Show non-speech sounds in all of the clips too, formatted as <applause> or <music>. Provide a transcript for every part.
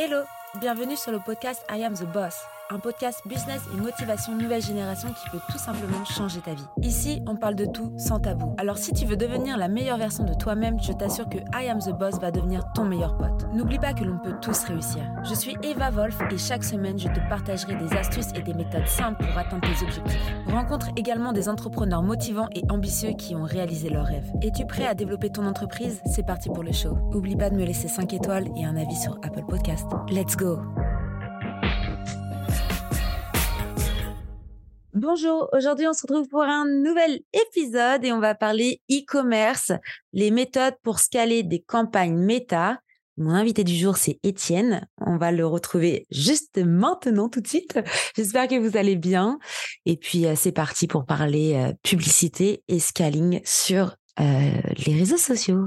Hello, bienvenue sur le podcast I Am the Boss, un podcast business et motivation nouvelle génération qui peut tout simplement changer ta vie. Ici, on parle de tout sans tabou. Alors si tu veux devenir la meilleure version de toi-même, je t'assure que I Am the Boss va devenir ton meilleur pote. N'oublie pas que l'on peut tous réussir. Je suis Eva Wolf et chaque semaine, je te partagerai des astuces et des méthodes simples pour atteindre tes objectifs. Rencontre également des entrepreneurs motivants et ambitieux qui ont réalisé leurs rêves. Es-tu prêt à développer ton entreprise? C'est parti pour le show. Oublie pas de me laisser 5 étoiles et un avis sur Apple Podcast. Let's go Bonjour, aujourd'hui on se retrouve pour un nouvel épisode et on va parler e-commerce, les méthodes pour scaler des campagnes méta. Mon invité du jour, c'est Étienne. On va le retrouver juste maintenant, tout de suite. J'espère que vous allez bien. Et puis, euh, c'est parti pour parler euh, publicité et scaling sur euh, les réseaux sociaux.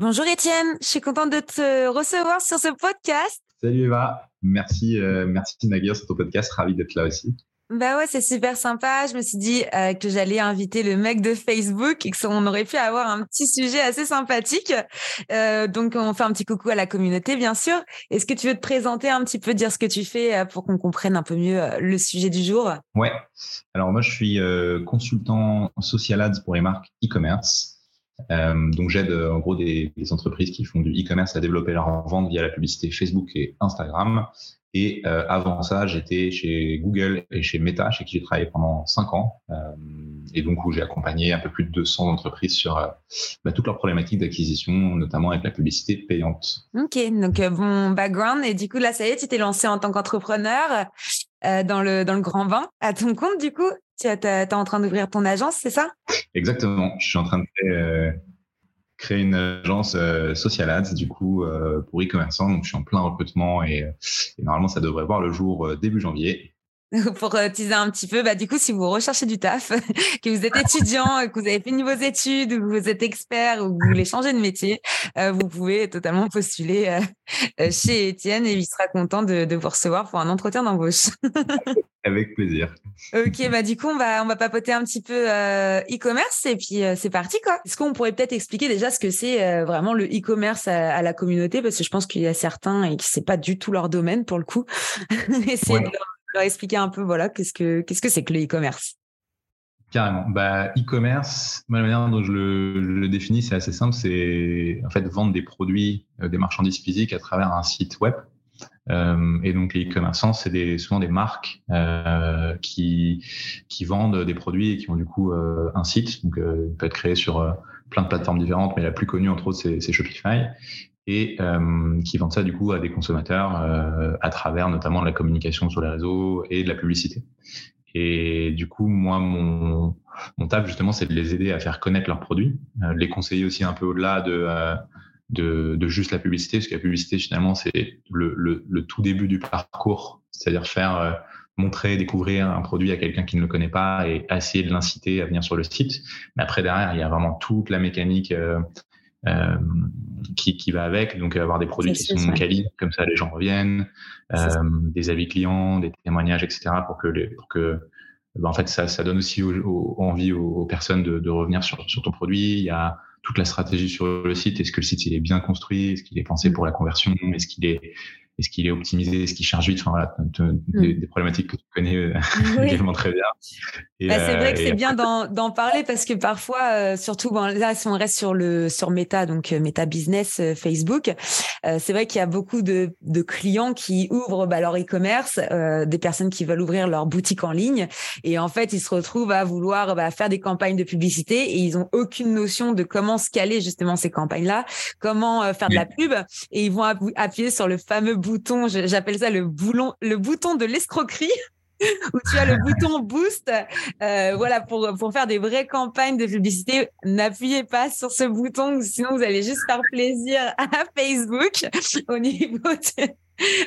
Bonjour Étienne, je suis contente de te recevoir sur ce podcast. Salut Eva, merci, merci sur ton podcast. Ravi d'être là aussi. Bah ouais, c'est super sympa. Je me suis dit euh, que j'allais inviter le mec de Facebook et qu'on aurait pu avoir un petit sujet assez sympathique. Euh, donc, on fait un petit coucou à la communauté, bien sûr. Est-ce que tu veux te présenter un petit peu, dire ce que tu fais euh, pour qu'on comprenne un peu mieux le sujet du jour? Ouais. Alors, moi, je suis consultant social ads pour les marques e-commerce. donc, j'aide en gros des, des, entreprises qui font du e-commerce à développer leur vente via la publicité Facebook et Instagram. Et euh, avant ça, j'étais chez Google et chez Meta, chez qui j'ai travaillé pendant cinq ans. Euh, et donc, où j'ai accompagné un peu plus de 200 entreprises sur euh, bah, toutes leurs problématiques d'acquisition, notamment avec la publicité payante. Ok, donc bon background. Et du coup, là, ça y est, tu t'es lancé en tant qu'entrepreneur dans, le, dans le grand vin à ton compte, du coup. Tu es, en train d'ouvrir ton agence, c'est ça? Exactement. Je suis en train de faire créer une agence euh, social ads du coup euh, pour e-commerçants. Donc je suis en plein recrutement et, euh, et normalement ça devrait voir le jour début janvier. <laughs> pour teaser un petit peu, bah, du coup, si vous recherchez du taf, <laughs> que vous êtes étudiant, que vous avez fini vos études, ou que vous êtes expert, ou que vous voulez changer de métier, vous pouvez totalement postuler chez Étienne et il sera content de, de vous recevoir pour un entretien d'embauche. <laughs> Avec plaisir. Ok, bah du coup, on va, on va papoter un petit peu euh, e-commerce et puis euh, c'est parti quoi. Est-ce qu'on pourrait peut-être expliquer déjà ce que c'est euh, vraiment le e-commerce à, la communauté? Parce que je pense qu'il y a certains et que c'est pas du tout leur domaine pour le coup. Essayer de leur, expliquer un peu voilà qu'est-ce que qu'est-ce que c'est que le e-commerce? Carrément. Bah, e-commerce, la manière dont je le, définis, c'est assez simple. C'est en fait vendre des produits, des marchandises physiques à travers un site web. Euh, et donc les e-commerçants, c'est souvent des marques euh, qui, qui vendent des produits et qui ont du coup euh, un site. Donc euh, il peut être créé sur euh, plein de plateformes différentes, mais la plus connue entre autres c'est Shopify et qui vendent ça du coup à des consommateurs à travers notamment de la communication sur les réseaux et de la publicité. Et du coup, moi, mon, mon taf justement, c'est de les aider à faire connaître leurs produits, de les conseiller aussi un peu au-delà de de, de, juste la publicité, parce que la publicité, finalement, c'est le, le, le, tout début du parcours, c'est-à-dire faire euh, montrer, découvrir un produit à quelqu'un qui ne le connaît pas et essayer de l'inciter à venir sur le site. Mais après, derrière, il y a vraiment toute la mécanique euh, euh, qui, qui, va avec. Donc, avoir des produits qui sont quali, comme ça, les gens reviennent, euh, des avis clients, des témoignages, etc., pour que, les, pour que ben, en fait, ça, ça donne aussi envie aux, personnes de, de revenir sur, sur ton produit. Il y a toute la stratégie sur le site. Est-ce que le site il est bien construit? Est-ce qu'il est pensé pour la conversion? Est-ce qu'il est est-ce qu'il est optimisé? Est-ce qu'il charge vite? Enfin voilà, mm. des, problématiques que tu connais euh, <laughs> <laughs> également très bien. Bah, c'est vrai que euh, c'est bien d'en parler parce que parfois, euh, surtout bon, là, si on reste sur le sur Meta, donc Meta Business Facebook, c'est vrai qu'il y a beaucoup de, de clients qui ouvrent bah, leur e-commerce, des personnes qui veulent ouvrir leur boutique en ligne, et en fait, ils se retrouvent à vouloir bah, faire des campagnes de publicité et ils ont aucune notion de comment scaler justement ces campagnes-là, comment faire de la pub, et ils vont appuyer sur le fameux bouton, j'appelle ça le, boulon, le bouton de l'escroquerie. <laughs> où tu as le <laughs> bouton boost. Euh, voilà, pour, pour faire des vraies campagnes de publicité, n'appuyez pas sur ce bouton, sinon vous allez juste faire plaisir à <laughs> Facebook au niveau de,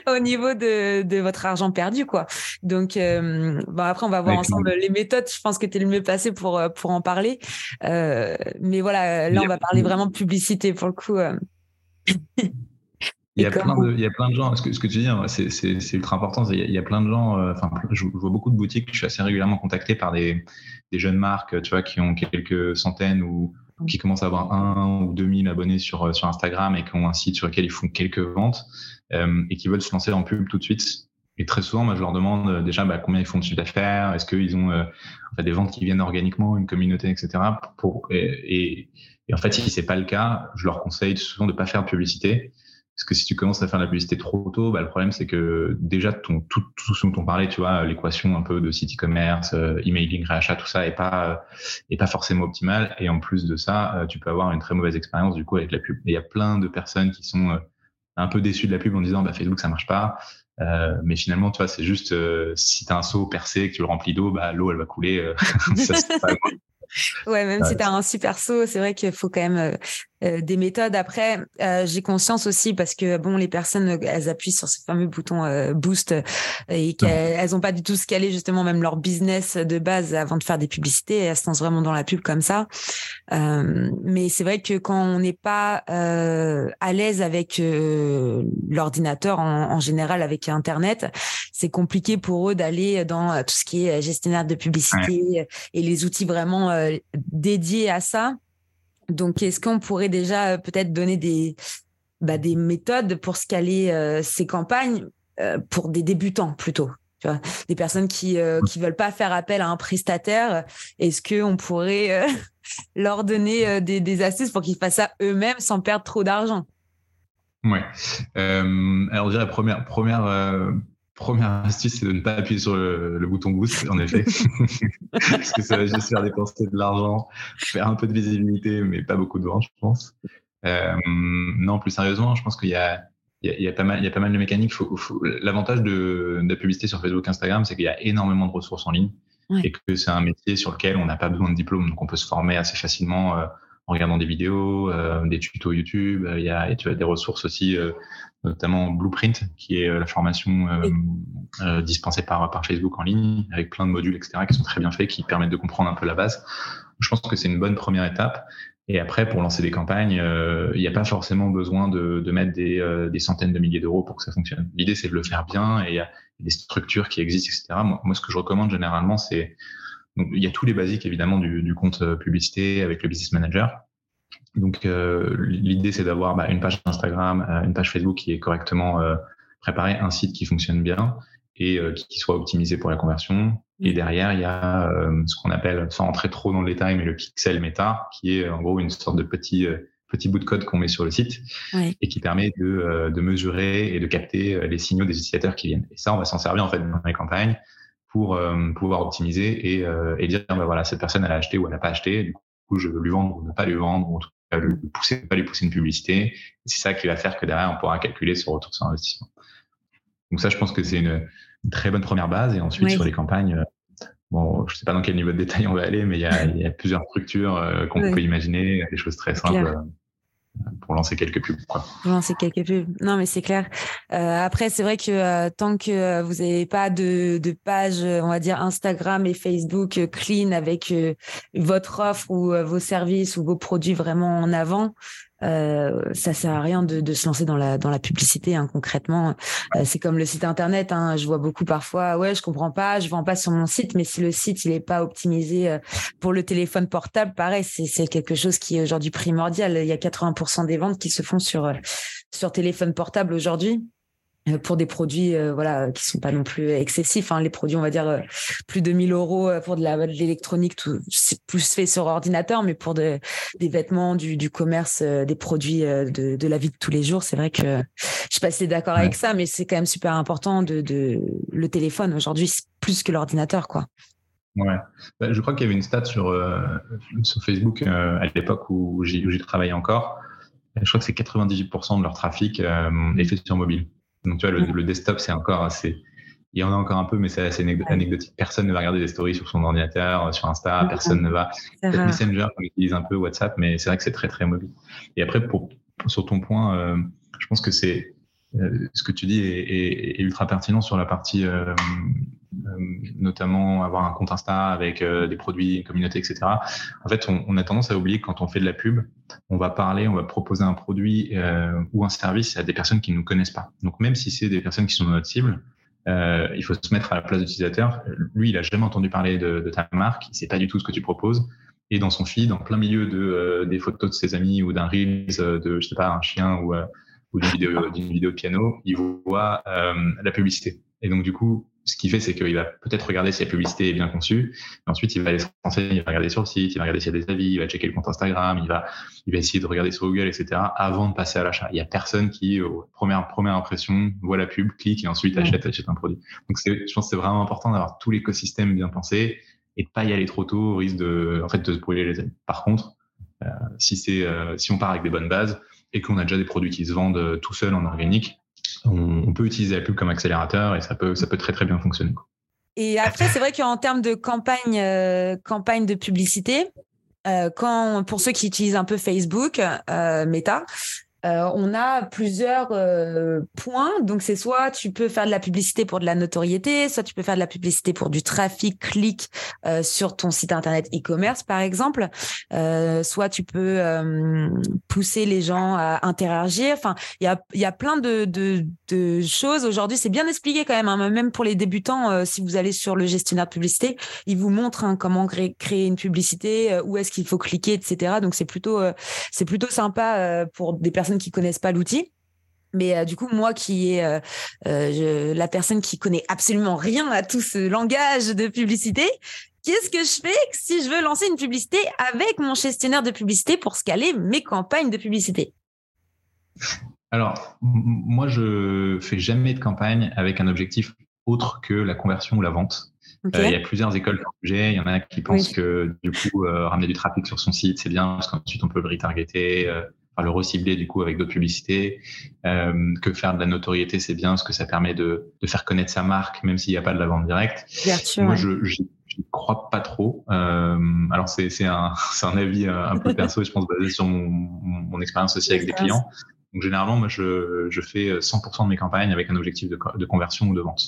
au niveau de, de votre argent perdu, quoi. Donc, euh, bon, après, on va voir ensemble les méthodes. Je pense que tu es le mieux passé pour, euh, pour en parler. Euh, mais voilà, là, on va parler vraiment de publicité pour le coup. Euh. Il y, a plein de, il y a plein de gens, ce que, ce que tu dis, hein, c'est ultra important. Il y, a, plein de gens, euh, enfin, je, vois beaucoup de boutiques, je suis assez régulièrement contacté par des, des jeunes marques, tu vois, qui ont quelques centaines ou qui commencent à avoir un ou deux mille abonnés sur, sur Instagram et qui ont un site sur lequel ils font quelques ventes et qui veulent se lancer en pub tout de suite. Et très souvent, moi, je leur demande déjà bah, combien ils font de chiffre d'affaires, est-ce qu'ils ont en fait, des ventes qui viennent organiquement, une communauté, etc. Pour, et, et, en fait, si c'est pas le cas, je leur conseille souvent de pas faire de publicité parce que si tu commences à faire la publicité trop tôt, bah, le problème c'est que déjà ton, tout, tout ce dont on parlait, tu vois, l'équation un peu de site e-commerce, euh, emailing, réachat, tout ça est pas euh, est pas forcément optimal. Et en plus de ça, euh, tu peux avoir une très mauvaise expérience du coup avec la pub. Et il y a plein de personnes qui sont un peu déçues de la pub en disant bah, Facebook ça marche pas. mais finalement, tu vois, c'est juste si tu as un seau percé que tu le remplis d'eau, bah, l'eau elle va couler. <laughs> ça, ouais, même si tu as un super saut, c'est vrai qu'il faut quand même euh, des méthodes. Après, euh, j'ai conscience aussi parce que bon, les personnes, elles appuient sur ce fameux bouton euh, boost et qu'elles n'ont pas du tout scalé justement même leur business de base avant de faire des publicités. elles se lancent vraiment dans la pub comme ça. mais c'est vrai que quand on n'est pas à l'aise avec l'ordinateur en, général, avec Internet, c'est compliqué pour eux d'aller dans tout ce qui est gestionnaire de publicité et les outils vraiment dédiés à ça. Donc, est-ce qu'on pourrait déjà euh, peut-être donner des, bah, des méthodes pour scaler euh, ces campagnes euh, pour des débutants plutôt tu vois, des personnes qui qui veulent pas faire appel à un prestataire, est-ce que on pourrait <laughs> leur donner des, des, astuces pour qu'ils fassent ça eux-mêmes sans perdre trop d'argent? Ouais. alors, dirais première première première astuce, c'est de ne pas appuyer sur le, bouton boost, en effet. <laughs> Parce que ça va juste faire dépenser de l'argent, faire un peu de visibilité, mais pas beaucoup de ventes, je pense. Euh, non, plus sérieusement, je pense qu'il y a, il y, a, pas mal, il y a pas mal de mécaniques. L'avantage de, de, la publicité sur Facebook, Instagram, c'est qu'il y a énormément de ressources en ligne et que c'est un métier sur lequel on n'a pas besoin de diplôme, donc on peut se former assez facilement. Euh, en regardant des vidéos, euh, des tutos YouTube. Il y a, tu as des ressources aussi, euh, notamment Blueprint, qui est euh, la formation dispensée par, par Facebook en ligne, avec plein de modules, etc., qui sont très bien faits, qui permettent de comprendre un peu la base. Je pense que c'est une bonne première étape. Et après, pour lancer des campagnes, il n'y a pas forcément besoin de, de mettre des, des, centaines de milliers d'euros pour que ça fonctionne. L'idée, c'est de le faire bien et il y a des structures qui existent, etc. Moi, moi ce que je recommande généralement, c'est donc, il y a tous les basiques évidemment du, du compte euh, publicité avec le business manager. Donc, euh, l'idée c'est d'avoir bah, une page Instagram, euh, une page Facebook qui est correctement euh, préparée, un site qui fonctionne bien et qui soit optimisé pour la conversion. Et derrière, il y a ce qu'on appelle, sans entrer trop dans le détail, mais le pixel meta, qui est en gros une sorte de petit petit bout de code qu'on met sur le site et qui permet de, de mesurer et de capter les signaux des utilisateurs qui viennent. Et ça, on va s'en servir en fait dans les campagnes pour euh, pouvoir optimiser et, euh, et dire bah voilà cette personne elle a acheté ou elle n'a pas acheté du coup je veux lui vendre ou ne pas lui vendre ou en tout cas lui pousser pas lui pousser une publicité. C'est ça qui va faire que derrière on pourra calculer son retour sur investissement. Donc ça je pense que c'est une, très bonne première base. Et ensuite sur les campagnes euh, bon je sais pas dans quel niveau de détail on va aller mais il y a, il y a plusieurs structures qu'on peut imaginer des choses très simples pour lancer quelques pubs. Quoi. Pour lancer quelques pubs. Non, mais c'est clair. Euh, après, c'est vrai que euh, tant que euh, vous n'avez pas de, de, page, on va dire Instagram et Facebook clean avec votre offre ou vos services ou vos produits vraiment en avant, euh, ça sert à rien de, se lancer dans la publicité hein, concrètement. Euh, c'est comme le site internet. Hein, je vois beaucoup parfois, ouais, je comprends pas, je vends pas sur mon site, mais si le site il est pas optimisé euh, pour le téléphone portable, pareil, c'est quelque chose qui est aujourd'hui primordial. Il y a 80% des ventes qui se font sur euh, sur téléphone portable aujourd'hui. Euh, pour des produits euh, voilà qui sont pas non plus excessifs hein. les produits on va dire euh, plus de 1000 euros pour de l'électronique tout c'est plus fait sur ordinateur mais pour de, des vêtements du, du commerce des produits de, de, la vie de tous les jours c'est vrai que je sais pas si d'accord avec ça mais c'est quand même super important de, de le téléphone aujourd'hui plus que l'ordinateur quoi Ouais, bah, je crois qu'il y avait une stat sur, sur Facebook à l'époque où j'ai travaillé encore. Je crois que c'est 98% de leur trafic est fait sur mobile. Donc, tu vois, le, desktop, c'est encore assez. Il y en a encore un peu, mais c'est assez anecdotique. Personne ne va regarder des stories sur son ordinateur, sur Insta. Personne ne va. Peut-être Messenger, on utilise un peu WhatsApp, mais c'est vrai que c'est très, très mobile. Et après, pour, sur ton point, euh, je pense que c'est euh, ce que tu dis est, est, ultra pertinent sur la partie, euh, notamment avoir un compte Insta avec des produits, une communauté, etc. En fait, on, on, a tendance à oublier que quand on fait de la pub, on va parler, on va proposer un produit ou un service à des personnes qui ne nous connaissent pas. Donc, même si c'est des personnes qui sont notre cible, euh, il faut se mettre à la place de l'utilisateur. Lui, il a jamais entendu parler de, de ta marque, il sait pas du tout ce que tu proposes. et dans son feed, en plein milieu de des photos de ses amis ou d'un reels de je sais pas un chien ou ou d'une vidéo vidéo de piano, il voit la publicité. Et donc du coup, ce qu'il fait, c'est qu'il va peut-être regarder si la publicité est bien conçue, et ensuite il va aller se renseigner, il va regarder sur le site, il va regarder s'il y a des avis, il va checker le compte Instagram, il va, il va essayer de regarder sur Google, etc. avant de passer à l'achat. Il y a personne qui, aux première, première impression, voit la pub, clique et ensuite achète, achète un produit. Donc je pense que c'est vraiment important d'avoir tout l'écosystème bien pensé et de pas y aller trop tôt au risque de, en fait, de se brûler les ailes. Par contre, euh, si c'est, euh, si on part avec des bonnes bases et qu'on a déjà des produits qui se vendent euh, tout seul en organique, on, peut utiliser la pub comme accélérateur et ça peut, ça peut très très bien fonctionner. Et après, c'est vrai qu'en termes de campagne, euh, campagne de publicité, euh, quand pour ceux qui utilisent un peu Facebook, euh, Meta, euh, on a plusieurs euh, points. Donc, c'est soit tu peux faire de la publicité pour de la notoriété, soit tu peux faire de la publicité pour du trafic clic euh, sur ton site internet e-commerce, par exemple. soit tu peux pousser les gens à interagir. Enfin, il y a, y a plein de, de, de choses. Aujourd'hui, c'est bien expliqué quand même, hein, même pour les débutants. si vous allez sur le gestionnaire de publicité, il vous montre hein, comment créer une publicité, où est-ce qu'il faut cliquer, etc. Donc, c'est plutôt, c'est plutôt sympa pour des personnes qui connaissent pas l'outil. Mais euh, du coup, moi qui est euh, euh, la personne qui connaît absolument rien à tout ce langage de publicité, qu'est-ce que je fais si je veux lancer une publicité avec mon gestionnaire de publicité pour scaler mes campagnes de publicité? Alors, moi, je fais jamais de campagne avec un objectif autre que la conversion ou la vente. il y a plusieurs écoles sur le sujet. Il y en a qui pensent que du coup, ramener du trafic sur son site, c'est bien parce qu'ensuite on peut le retargeter le recibler du coup avec d'autres publicités, euh, que faire de la notoriété c'est bien parce que ça permet de, de faire connaître sa marque même s'il n'y a pas de la vente directe. Moi je, je, crois pas trop. Euh, alors c'est un <laughs> un avis un peu <laughs> perso je pense basé sur mon, mon expérience aussi avec des clients. Donc généralement, moi, je, je fais 100% de mes campagnes avec un objectif de, de conversion ou de vente,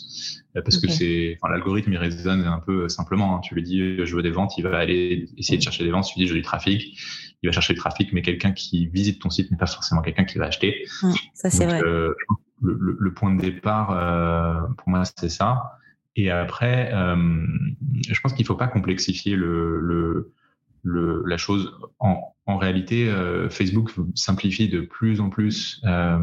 euh, parce que c'est, enfin, l'algorithme il résonne un peu simplement. Hein. Tu lui dis je veux des ventes, il va aller essayer de chercher des ventes. Tu lui dis je veux du trafic, il va chercher le trafic, mais quelqu'un qui visite ton site n'est pas forcément quelqu'un qui va acheter. ça, c'est vrai. Euh, le, le, point de départ, euh, pour moi, c'est ça. Et après, euh, je pense qu'il faut pas complexifier le, le, le la chose. En, en réalité, euh, Facebook simplifie de plus en plus euh,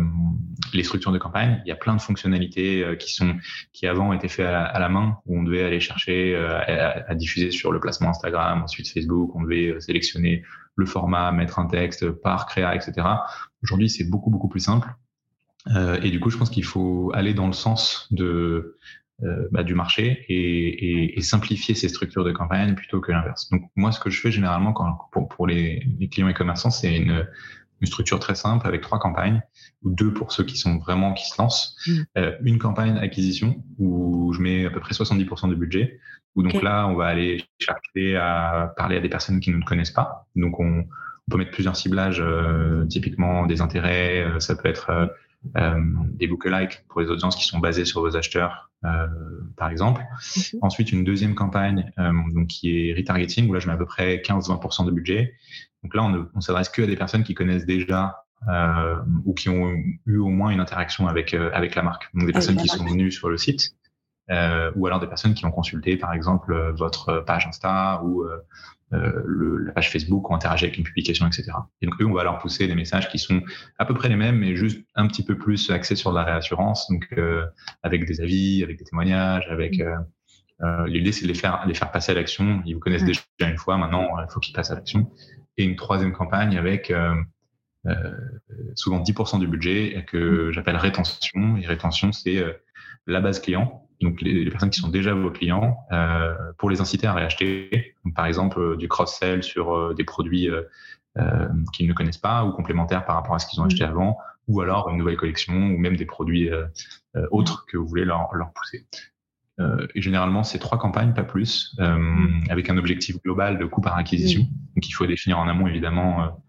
les structures de campagne. Il y a plein de fonctionnalités euh, qui sont qui avant étaient faites à, la main, où on devait aller chercher à, à, diffuser sur le placement Instagram, ensuite Facebook, on devait sélectionner le format, mettre un texte par créa, etc. Aujourd'hui, c'est beaucoup, beaucoup plus simple. Euh, et du coup, je pense qu'il faut aller dans le sens de, euh, bah, du marché et, et, et, simplifier ces structures de campagne plutôt que l'inverse. Donc, moi, ce que je fais généralement quand, pour, pour les, les clients et commerçants, c'est une, une structure très simple avec trois campagnes, ou deux pour ceux qui sont vraiment qui se lancent. Mmh. Euh, une campagne acquisition où je mets à peu près 70% du budget, où donc là, on va aller chercher à parler à des personnes qui ne nous connaissent pas. Donc, on, on peut mettre plusieurs ciblages, euh, typiquement des intérêts, euh, ça peut être euh, euh, des lookalikes pour les audiences qui sont basées sur vos acheteurs, par exemple. Ensuite, une deuxième campagne donc qui est retargeting, où là, je mets à peu près 15-20% de budget. Donc là, on ne on s'adresse que à des personnes qui connaissent déjà euh, ou qui ont eu au moins une interaction avec avec la marque. Donc des personnes qui sont venues sur le site euh, ou alors des personnes qui ont consulté par exemple euh, votre page Insta ou euh, euh, le, la page Facebook ou interagi avec une publication, etc. Et donc eux, on va leur pousser des messages qui sont à peu près les mêmes, mais juste un petit peu plus axés sur la réassurance, donc euh, avec des avis, avec des témoignages, avec mmh. l'idée c'est de les faire les faire passer à l'action. Ils vous connaissent mmh. déjà une fois, maintenant il faut qu'ils passent à l'action. Et une troisième campagne avec euh, souvent 10% du budget que mmh. j'appelle rétention. Et rétention, c'est la base client donc les, personnes qui sont déjà vos clients, euh, pour les inciter à réacheter, par exemple euh, du cross-sell sur euh, des produits qu'ils ne connaissent pas ou complémentaires par rapport à ce qu'ils ont acheté mm. avant, ou alors une nouvelle collection ou même des produits autres que vous voulez leur, leur pousser. et généralement, c'est trois campagnes, pas plus, mm. avec un objectif global de coût par acquisition. Donc il faut définir en amont évidemment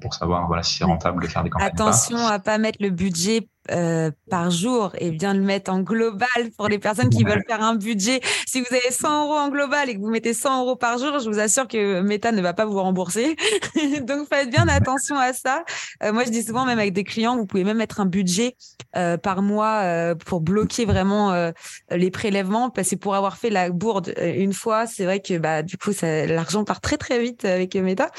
pour savoir voilà si c'est rentable de faire des campagnes. Attention à pas mettre le budget euh, par jour et bien le mettre en global pour les personnes qui veulent faire un budget. Si vous avez 100 euros en global et que vous mettez 100 euros par jour, je vous assure que Meta ne va pas vous rembourser. <laughs> Donc faites bien attention à ça. Euh, moi, je dis souvent, même avec des clients, vous pouvez même mettre un budget euh, par mois pour bloquer vraiment les prélèvements. Parce que pour avoir fait la bourde une fois, c'est vrai que bah, du coup, l'argent part très très vite avec Meta.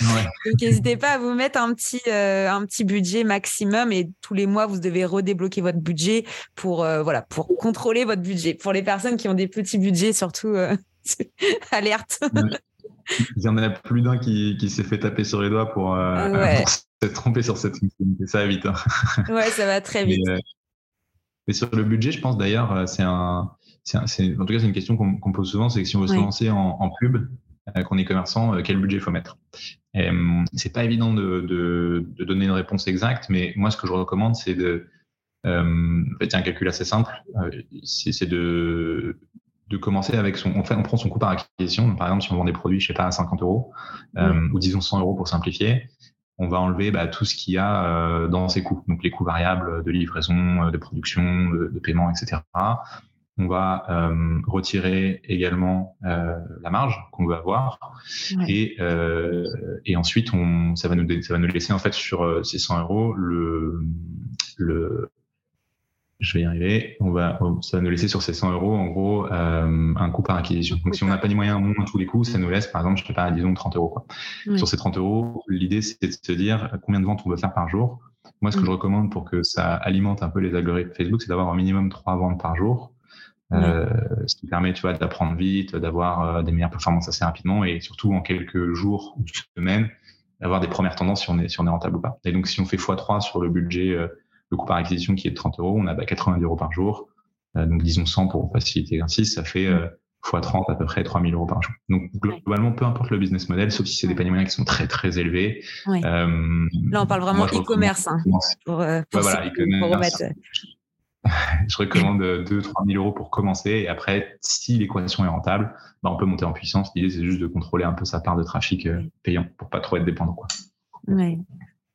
Donc n'hésitez pas à vous mettre un petit, un petit budget maximum et tous les mois, vous devez redémarrer débloquer votre budget pour euh, voilà pour contrôler votre budget. Pour les personnes qui ont des petits budgets, surtout euh, <laughs> alerte. Il y en a plus d'un qui, qui s'est fait taper sur les doigts pour, euh, s'être <laughs> trompé sur cette fonctionnalité. Ça va vite. Hein. <laughs> Ouais, ça va très vite. Mais, sur le budget, je pense d'ailleurs, c'est un, c'est en tout cas, c'est une question qu'on pose souvent, c'est que si on veut se lancer en, en pub, qu'on est commerçant, quel budget il faut mettre? C'est pas évident de, de, de, donner une réponse exacte, mais moi, ce que je recommande, c'est de euh, en fait, il y a un calcul assez simple. Euh, c'est de, de commencer avec son. En fait, on prend son coût par acquisition. par exemple, si on vend des produits, je sais pas, à 50 euros, euh, ou disons 100 euros pour simplifier, on va enlever bah, tout ce qu'il y a euh, dans ses coûts. Donc les coûts variables de livraison, de production, de, paiement, etc. On va euh, retirer également euh, la marge qu'on veut avoir et, et ensuite on, ça va nous ça va nous laisser en fait sur ces 100 euros le le je vais y arriver. On va, ça va nous laisser sur ces 100 euros, en gros, euh, un coût par acquisition. Donc, si on n'a pas ni moyens moins tous les coûts, ça nous laisse, par exemple, je sais pas, disons 30 euros. Quoi. Sur ces 30 euros, l'idée, c'est de se dire combien de ventes on veut faire par jour. Moi, ce que je recommande pour que ça alimente un peu les algorithmes Facebook, c'est d'avoir un minimum trois ventes par jour. Euh, ce qui permet, tu vois, d'apprendre vite, d'avoir euh, des meilleures performances assez rapidement et surtout en quelques jours ou semaines, d'avoir des premières tendances si on est, si on est rentable ou pas. Et donc, si on fait x3 sur le budget euh, le coût par acquisition qui est de 30 euros, on a 90 bah, euros par jour. Euh, donc disons 100 pour faciliter l'exercice, ça fait euh, x 30 à peu près 3000 euros par jour. Donc globalement, peu importe le business model, sauf si c'est des paniers moyens qui sont très très élevés. Euh, Là, on parle vraiment e-commerce. Hein, pour, voilà, e-commerce. <laughs> je recommande 2-3 000 euros pour commencer. Et après, si l'équation est rentable, bah, on peut monter en puissance. L'idée, c'est juste de contrôler un peu sa part de trafic payant pour pas trop être dépendant. Quoi. Ouais.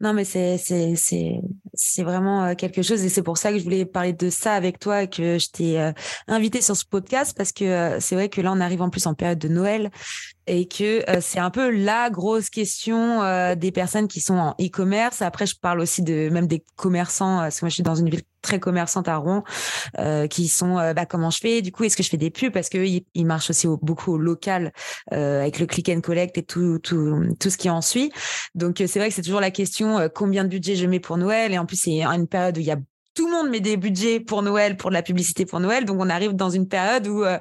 Non, mais c'est, c'est, c'est, c'est vraiment euh, quelque chose et c'est pour ça que je voulais parler de ça avec toi et que je t'ai euh, invité sur ce podcast parce que euh, c'est vrai que là, on arrive en plus en période de Noël et que c'est un peu la grosse question des personnes qui sont en e-commerce. Après, je parle aussi de même des commerçants, parce que moi, je suis dans une ville très commerçante à Rouen, qui sont bah, comment je fais? Du coup, est-ce que je fais des pubs? Parce qu'ils ils marchent aussi beaucoup au local avec le click and collect et tout, tout, tout ce qui en suit. Donc, c'est vrai que c'est toujours la question combien de budget je mets pour Noël? Et en plus, c'est une période où il y a tout le monde met des budgets pour Noël, pour de la publicité pour Noël. Donc, on arrive dans une période où euh,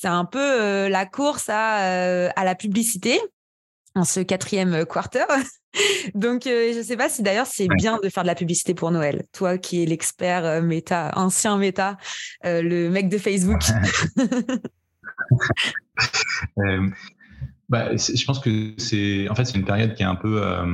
c'est un peu euh, la course à, euh, à la publicité en ce quatrième quarter. <laughs> Donc, je ne sais pas si d'ailleurs c'est bien de faire de la publicité pour Noël. Toi qui es l'expert méta, ancien méta, le mec de Facebook. <laughs> <laughs> Bah, je pense que c'est en fait c'est une période qui est un peu euh,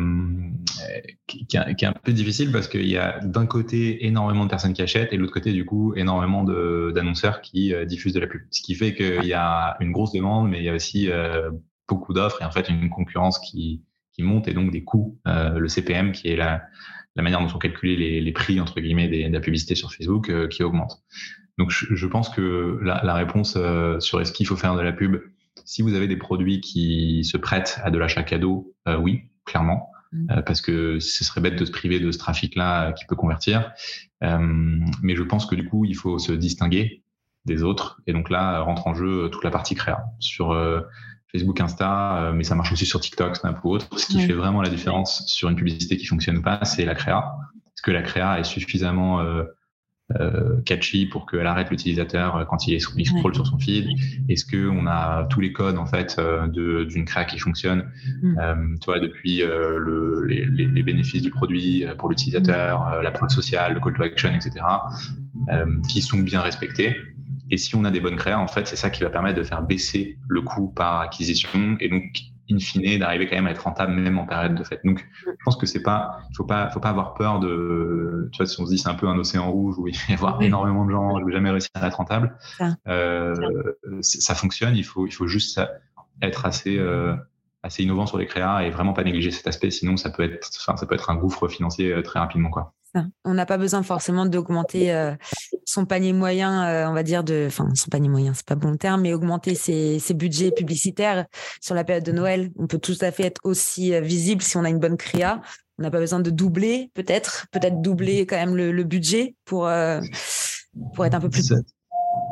qui, est un peu difficile parce qu'il y a d'un côté énormément de personnes qui achètent et de l'autre côté du coup énormément d'annonceurs qui euh, diffusent de la pub. Ce qui fait qu'il y a une grosse demande, mais il y a aussi euh, beaucoup d'offres et en fait une concurrence qui qui monte et donc des coûts. Euh, le CPM qui est la la manière dont sont calculés les, les prix entre guillemets des, de la publicité sur Facebook qui augmente. Donc je, je, pense que la, la réponse sur est-ce qu'il faut faire de la pub si vous avez des produits qui se prêtent à de l'achat cadeau, euh, oui, clairement, mm. euh, parce que ce serait bête de se priver de ce trafic-là qui peut convertir. Euh, mais je pense que du coup, il faut se distinguer des autres. Et donc là, rentre en jeu toute la partie créa sur Facebook, Insta, mais ça marche aussi sur TikTok, Snap ou autre. Ce qui fait vraiment la différence sur une publicité qui fonctionne pas, c'est la créa. Est-ce que la créa est suffisamment euh, catchy pour qu'elle arrête l'utilisateur euh, quand il, il scroll sur son feed Est-ce que on a tous les codes en fait euh, d'une créa qui fonctionne mm. euh, Tu vois, depuis le, les, les, bénéfices du produit pour l'utilisateur, la preuve sociale, le call to action, etc., qui sont bien respectés. Et si on a des bonnes créas, en fait, c'est ça qui va permettre de faire baisser le coût par acquisition et donc in fine d'arriver quand même à être rentable même en période de fête. Donc je pense que c'est pas faut pas faut pas avoir peur de tu vois si on se dit c'est un peu un océan rouge où il va y avoir énormément de gens je vais jamais réussir à être rentable. Ça, euh, ça fonctionne, il faut il faut juste être assez euh, assez innovant sur les créas et vraiment pas négliger cet aspect sinon ça peut être enfin ça peut être un gouffre financier euh, très rapidement quoi. On n'a pas besoin forcément d'augmenter euh, son panier moyen, euh, on va dire de, enfin son panier moyen, c'est pas bon terme, mais augmenter ses, budgets publicitaires sur la période de Noël. On peut tout à fait être aussi euh, visible si on a une bonne créa. On n'a pas besoin de doubler, peut-être, peut-être doubler quand même le, budget pour pour être un peu plus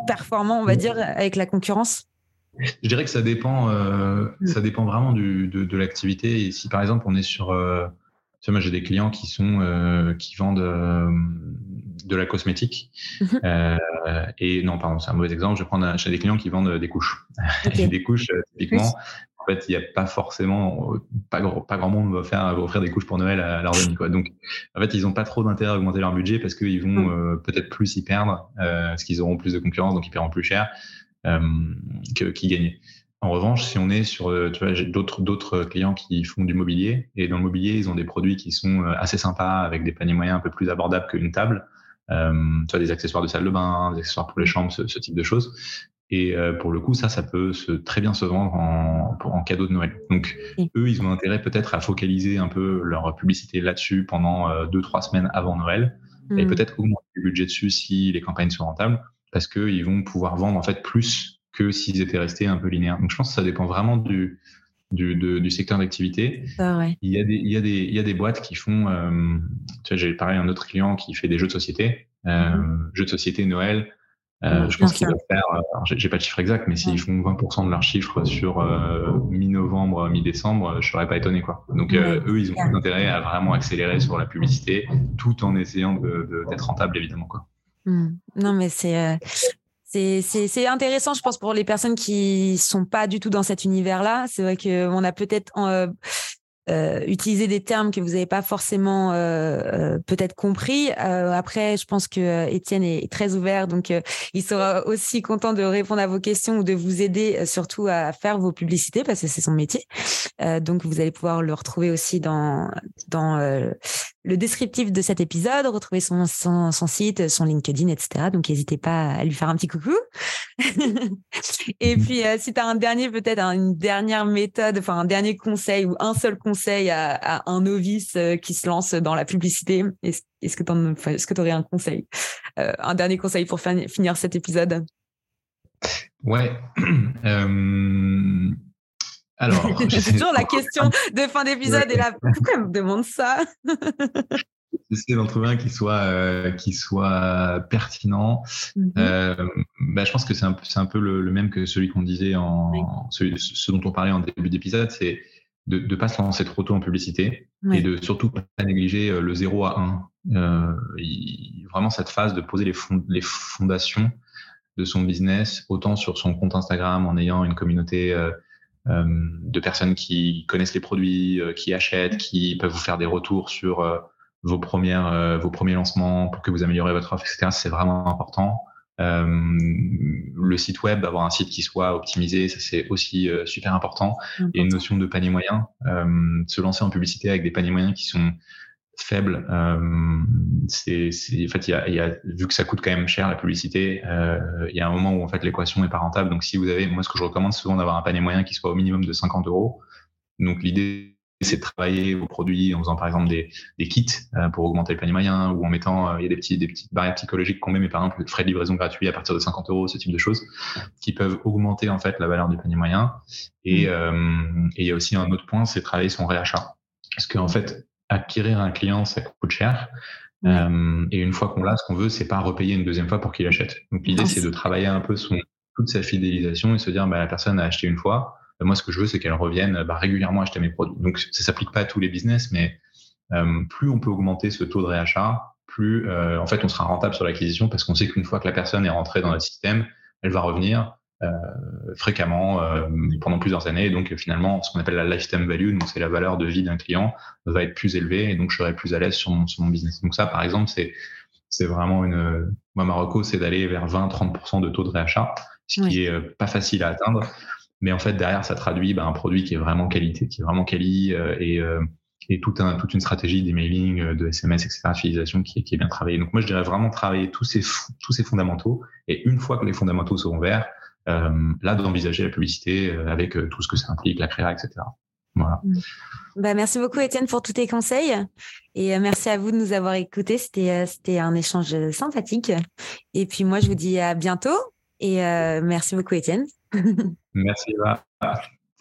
performant, on va dire, avec la concurrence. Je dirais que ça dépend, ça dépend vraiment de, de l'activité. Et si par exemple on est sur moi, j'ai des clients qui sont euh, qui vendent euh, de la cosmétique. Mhm. Euh, et non, pardon, c'est un mauvais exemple. Je vais prendre j'ai des clients qui vendent des couches. <laughs> des couches, typiquement. En fait, il n'y a pas forcément, pas, pas grand monde va faire, va offrir des couches pour Noël à leur amis, quoi. Donc, en fait, ils n'ont pas trop d'intérêt à augmenter leur budget parce qu'ils vont mhm. peut-être plus y perdre, parce qu'ils auront plus de concurrence, donc ils paieront plus cher qu'ils gagner. En revanche, si on est sur, euh, tu vois, j'ai d'autres d'autres clients qui font du mobilier et dans le mobilier, ils ont des produits qui sont euh, assez sympas avec des paniers moyens un peu plus abordables qu'une table. Euh, tu vois, des accessoires de salle de bain, des accessoires pour les chambres, ce, type de choses. Et euh, pour le coup, ça, ça peut se, très bien se vendre en, en cadeau de Noël. Donc, eux, ils ont intérêt peut-être à focaliser un peu leur publicité là-dessus pendant deux, trois semaines avant Noël et mmh. peut-être augmenter le budget dessus si les campagnes sont rentables parce qu'ils vont pouvoir vendre en fait plus que s'ils étaient restés un peu linéaires. Donc je pense que ça dépend vraiment du, du, du secteur d'activité. il, y a des, il, il y a des boîtes qui font, euh, tu vois, j'ai parlé à un autre client qui fait des jeux de société, euh, mhm. jeux de société Noël. Euh, je pense qu'ils doivent faire, j'ai pas de chiffre exact, mais s'ils font 20% de leur chiffre sur mi-novembre, mi-décembre, je serais pas étonné quoi. Donc eux, ils ont tout intérêt à vraiment accélérer sur la publicité, tout en essayant d'être rentable évidemment quoi. Hmm. Non, mais c'est c'est intéressant, je pense, pour les personnes qui sont pas du tout dans cet univers-là. C'est vrai qu'on a peut-être euh, euh, utiliser des termes que vous n'avez pas forcément euh, euh, peut-être compris. après, je pense que Étienne est, très ouvert, donc il sera aussi content de répondre à vos questions ou de vous aider surtout à faire vos publicités parce que c'est son métier. donc, vous allez pouvoir le retrouver aussi dans dans le descriptif de cet épisode, retrouver son, son, site, son LinkedIn, etc. Donc, n'hésitez pas à lui faire un petit coucou. <laughs> Et puis, si tu as un dernier, peut-être une dernière méthode, enfin un dernier conseil ou un seul conseil conseil à, un novice euh, qui se lance dans la publicité Est-ce que tu aurais un conseil euh, Un dernier conseil pour finir cet épisode? Ouais. <clears throat> Euh, alors, <laughs> c'est toujours la question de fin d'épisode et là, pourquoi elle me demande ça <laughs> J'essaie d'en trouver un qui soit, qui soit pertinent. Mm-hmm. bah, je pense que c'est un, un, peu le, même que celui qu'on disait en ce, dont on parlait en début d'épisode. C'est de ne pas se lancer trop tôt en publicité et de surtout pas négliger euh, le 0 à 1. Euh, vraiment cette phase de poser les, les fondations de son business, autant sur son compte Instagram en ayant une communauté euh, euh de personnes qui connaissent les produits, euh, qui achètent, qui peuvent vous faire des retours sur vos premières, vos premiers lancements pour que vous améliorez votre offre, etc. C'est vraiment important. Euh, le site web, avoir un site qui soit optimisé, ça c'est aussi euh, super important. A une notion de panier moyen. Euh, se lancer en publicité avec des paniers moyens qui sont faibles, c'est, en fait, il y, a, y a, vu que ça coûte quand même cher la publicité, il y a un moment où en fait l'équation est pas rentable. Donc si vous avez, moi ce que je recommande souvent d'avoir un panier moyen qui soit au minimum de 50 euros. Donc l'idée c'est de travailler vos produits en faisant par exemple des, des kits euh, pour augmenter le panier moyen ou en mettant, euh, il y a des, petits, des petites barrières psychologiques qu'on met, mais par exemple, frais de livraison gratuit à partir de 50 euros, ce type de choses qui peuvent augmenter en fait la valeur du panier moyen. Et, mmh. euh, et il y a aussi un autre point, c'est travailler son réachat. Parce qu'en fait, acquérir un client, ça coûte cher. Euh, et une fois qu'on l'a, ce qu'on veut, c'est pas repayer une deuxième fois pour qu'il achète. Donc l'idée, c'est de travailler un peu son, toute sa fidélisation et se dire, bah, la personne a acheté une fois, bah, moi, ce que je veux, c'est qu'elle revienne bah, régulièrement acheter mes produits. Donc, ça s'applique pas à tous les business, mais euh, plus on peut augmenter ce taux de réachat, plus euh, en fait on sera rentable sur l'acquisition parce qu'on sait qu'une fois que la personne est rentrée dans notre système, elle va revenir fréquemment pendant plusieurs années. Et donc finalement, ce qu'on appelle la lifetime value, donc c'est la valeur de vie d'un client, va être plus élevée et donc je serai plus à l'aise sur mon, sur mon business. Donc ça, par exemple, c'est c'est vraiment une. Moi, Marocco, c'est d'aller vers 20-30% de taux de réachat, ce qui est pas facile à atteindre. Mais en fait, derrière, ça traduit bah, un produit qui est vraiment qualité, qui est vraiment quali euh, et, euh, et tout un, toute une stratégie d'emailing, euh, de SMS, etc., fidélisation qui, qui est bien travaillée. Donc moi, je dirais vraiment travailler tous ces, tous ces fondamentaux. Et une fois que les fondamentaux seront verts, euh, là, d'envisager la publicité avec tout ce que ça implique, la créa, etc. Voilà. Mm. Bah, merci beaucoup, Étienne, pour tous tes conseils. Et merci à vous de nous avoir écoutés. C'était, c'était un échange sympathique. Et puis, moi, je vous dis à bientôt. Et merci beaucoup, Étienne. <laughs> merci, Eva.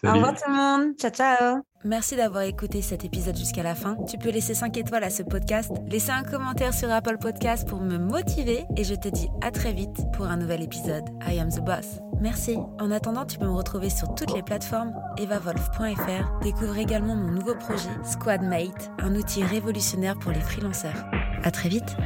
Au revoir tout le monde. Ciao, ciao. Merci d'avoir écouté cet épisode jusqu'à la fin. Tu peux laisser 5 étoiles à ce podcast, laisser un commentaire sur Apple Podcast pour me motiver et je te dis à très vite pour un nouvel épisode. I am the boss. Merci. En attendant, tu peux me retrouver sur toutes les plateformes evavolf.fr. Découvre également mon nouveau projet Squadmate, un outil révolutionnaire pour les freelanceurs. À très vite.